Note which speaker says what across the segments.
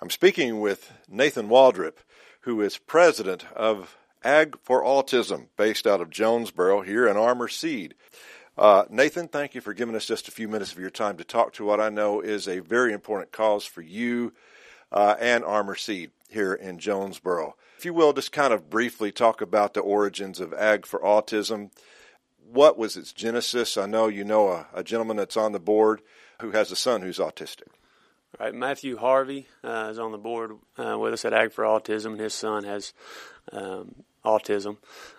Speaker 1: I'm speaking with Nathan Waldrip, who is president of Ag for Autism, based out of Jonesboro here in Armor Seed. Uh, Nathan, thank you for giving us just a few minutes of your time to talk to what I know is a very important cause for you uh, and Armor Seed here in Jonesboro. If you will, just kind of briefly talk about the origins of Ag for Autism. What was its genesis? I know you know a, a gentleman that's on the board who has a son who's autistic.
Speaker 2: Right, Matthew Harvey uh, is on the board uh, with us at Ag for Autism, and his son has um, autism,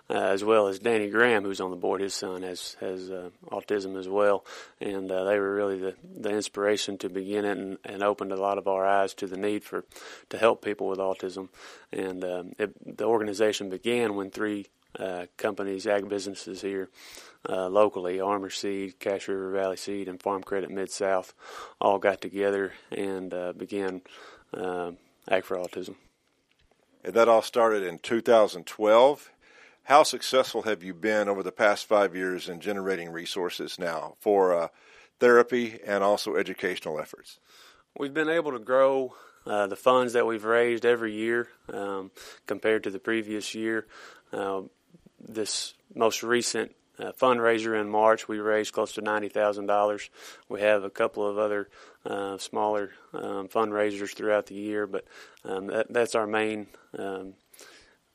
Speaker 2: uh, as well as Danny Graham, who's on the board. His son has has uh, autism as well, and uh, they were really the, the inspiration to begin it, and, and opened a lot of our eyes to the need for to help people with autism. And um, it, the organization began when three uh, companies, ag businesses here uh, locally, Armor Seed, Cache River Valley Seed, and Farm Credit Mid South, all got together and uh, began Ag for Autism.
Speaker 1: And that all started in 2012. How successful have you been over the past five years in generating resources now for uh, therapy and also educational efforts?
Speaker 2: We've been able to grow uh, the funds that we've raised every year um, compared to the previous year. Uh, this most recent uh, fundraiser in March, we raised close to ninety thousand dollars. We have a couple of other uh, smaller um, fundraisers throughout the year, but um, that, that's our main um,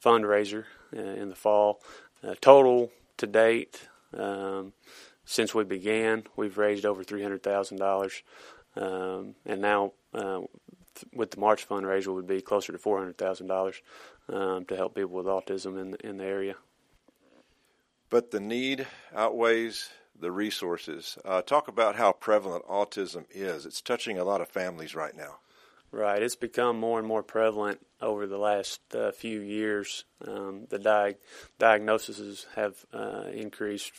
Speaker 2: fundraiser uh, in the fall. Uh, total to date, um, since we began, we've raised over three hundred thousand dollars, um, and now uh, with the March fundraiser would be closer to four hundred thousand dollars um, to help people with autism in the, in the area.
Speaker 1: But the need outweighs the resources. Uh, talk about how prevalent autism is. It's touching a lot of families right now.
Speaker 2: Right, it's become more and more prevalent over the last uh, few years. Um, the di- diagnoses have uh, increased,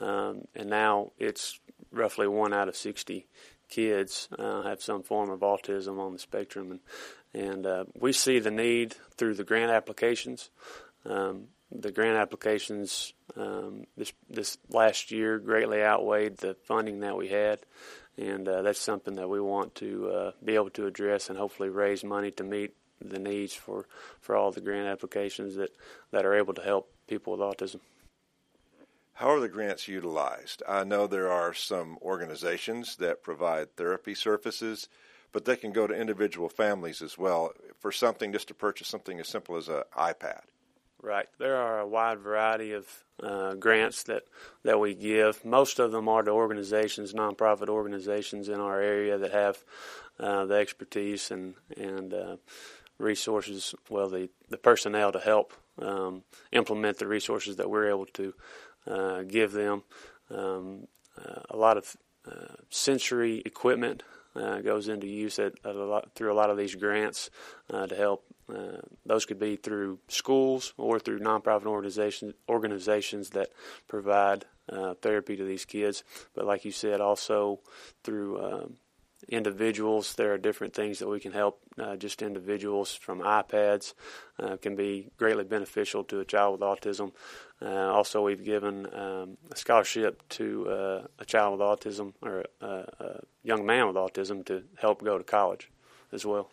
Speaker 2: um, and now it's roughly one out of 60 kids uh, have some form of autism on the spectrum, and and uh, we see the need through the grant applications. Um, the grant applications um, this this last year greatly outweighed the funding that we had, and uh, that's something that we want to uh, be able to address and hopefully raise money to meet the needs for, for all the grant applications that, that are able to help people with autism.
Speaker 1: How are the grants utilized? I know there are some organizations that provide therapy services, but they can go to individual families as well for something just to purchase something as simple as an iPad.
Speaker 2: Right. There are a wide variety of uh, grants that, that we give. Most of them are to organizations, nonprofit organizations in our area that have uh, the expertise and and uh, resources. Well, the the personnel to help um, implement the resources that we're able to uh, give them. Um, uh, a lot of uh, sensory equipment uh, goes into use at, at a lot, through a lot of these grants uh, to help. Uh, those could be through schools or through nonprofit organizations organizations that provide uh, therapy to these kids. But like you said, also through um, individuals, there are different things that we can help uh, just individuals from iPads uh, can be greatly beneficial to a child with autism. Uh, also, we've given um, a scholarship to uh, a child with autism or a, a, young man with autism to help go to college as well.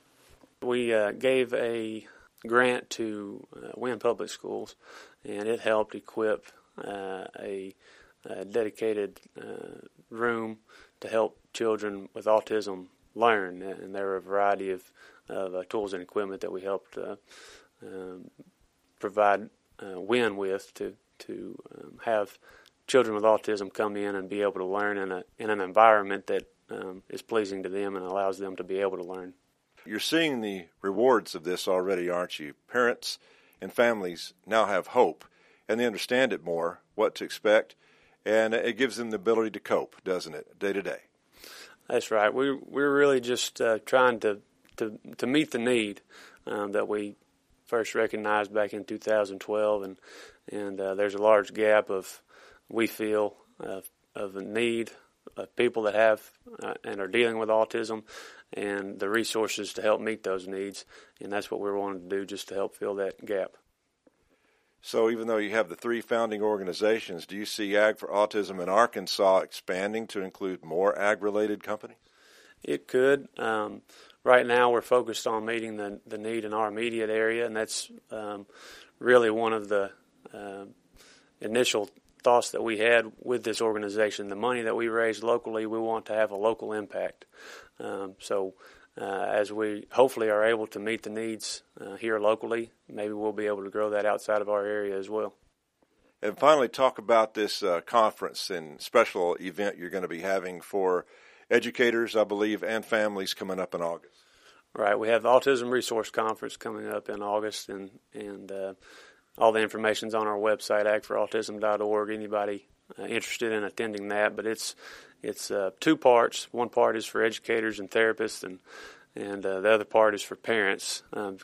Speaker 2: We uh, gave a grant to uh, Wynne Public Schools, and it helped equip a, a, dedicated room to help children with autism learn. And there are a variety of, of uh, tools and equipment that we helped uh, um, provide uh, Wynne with to to um, have children with autism come in and be able to learn in a in an environment that um, is pleasing to them and allows them to be able to learn.
Speaker 1: You're seeing the rewards of this already, aren't you? Parents and families now have hope and they understand it more, what to expect, and it gives them the ability to cope, doesn't it, day to day?
Speaker 2: That's right. We we're really just uh, trying to, to to meet the need um, that we first recognized back in 2012, and and uh, there's a large gap of we feel uh, of a need of people that have uh, and are dealing with autism, and the resources to help meet those needs, and that's what we're wanting to do, just to help fill that gap.
Speaker 1: So, even though you have the three founding organizations, do you see Ag for Autism in Arkansas expanding to include more ag related companies?
Speaker 2: It could. Um, right now we're focused on meeting the, the need in our immediate area, and that's um, really one of the uh, initial thoughts that we had with this organization. The money that we raise locally, we want to have a local impact. Um, so, uh, as we hopefully are able to meet the needs uh, here locally, maybe we'll be able to grow that outside of our area as well.
Speaker 1: And finally, talk about this uh, conference and special event you're going to be having for educators, I believe, and families coming up in August.
Speaker 2: Right. We have the Autism Resource Conference coming up in August, and and uh, all the information's on our website, agforautism.org. Anybody uh, interested in attending that? But it's it's uh, two parts. One part is for educators and therapists, and and uh, the other part is for parents. Um,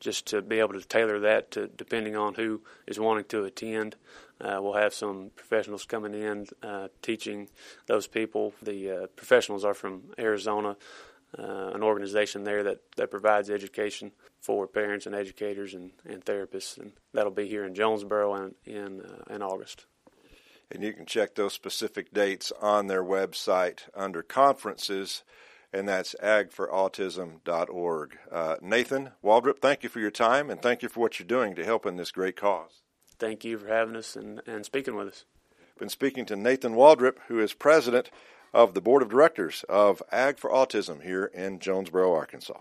Speaker 2: just to be able to tailor that to depending on who is wanting to attend. Uh, we'll have some professionals coming in uh, teaching those people. The uh, professionals are from Arizona, uh, an organization there that, that provides education for parents and educators and, and therapists, and that'll be here in Jonesboro in in, uh, in August.
Speaker 1: And you can check those specific dates on their website under conferences and that's agforautism.org. Uh, Nathan Waldrop, thank you for your time and thank you for what you're doing to help in this great cause.
Speaker 2: Thank you for having us and, and speaking with us.
Speaker 1: Been speaking to Nathan Waldrop, who is president of the board of directors of Ag for Autism here in Jonesboro, Arkansas.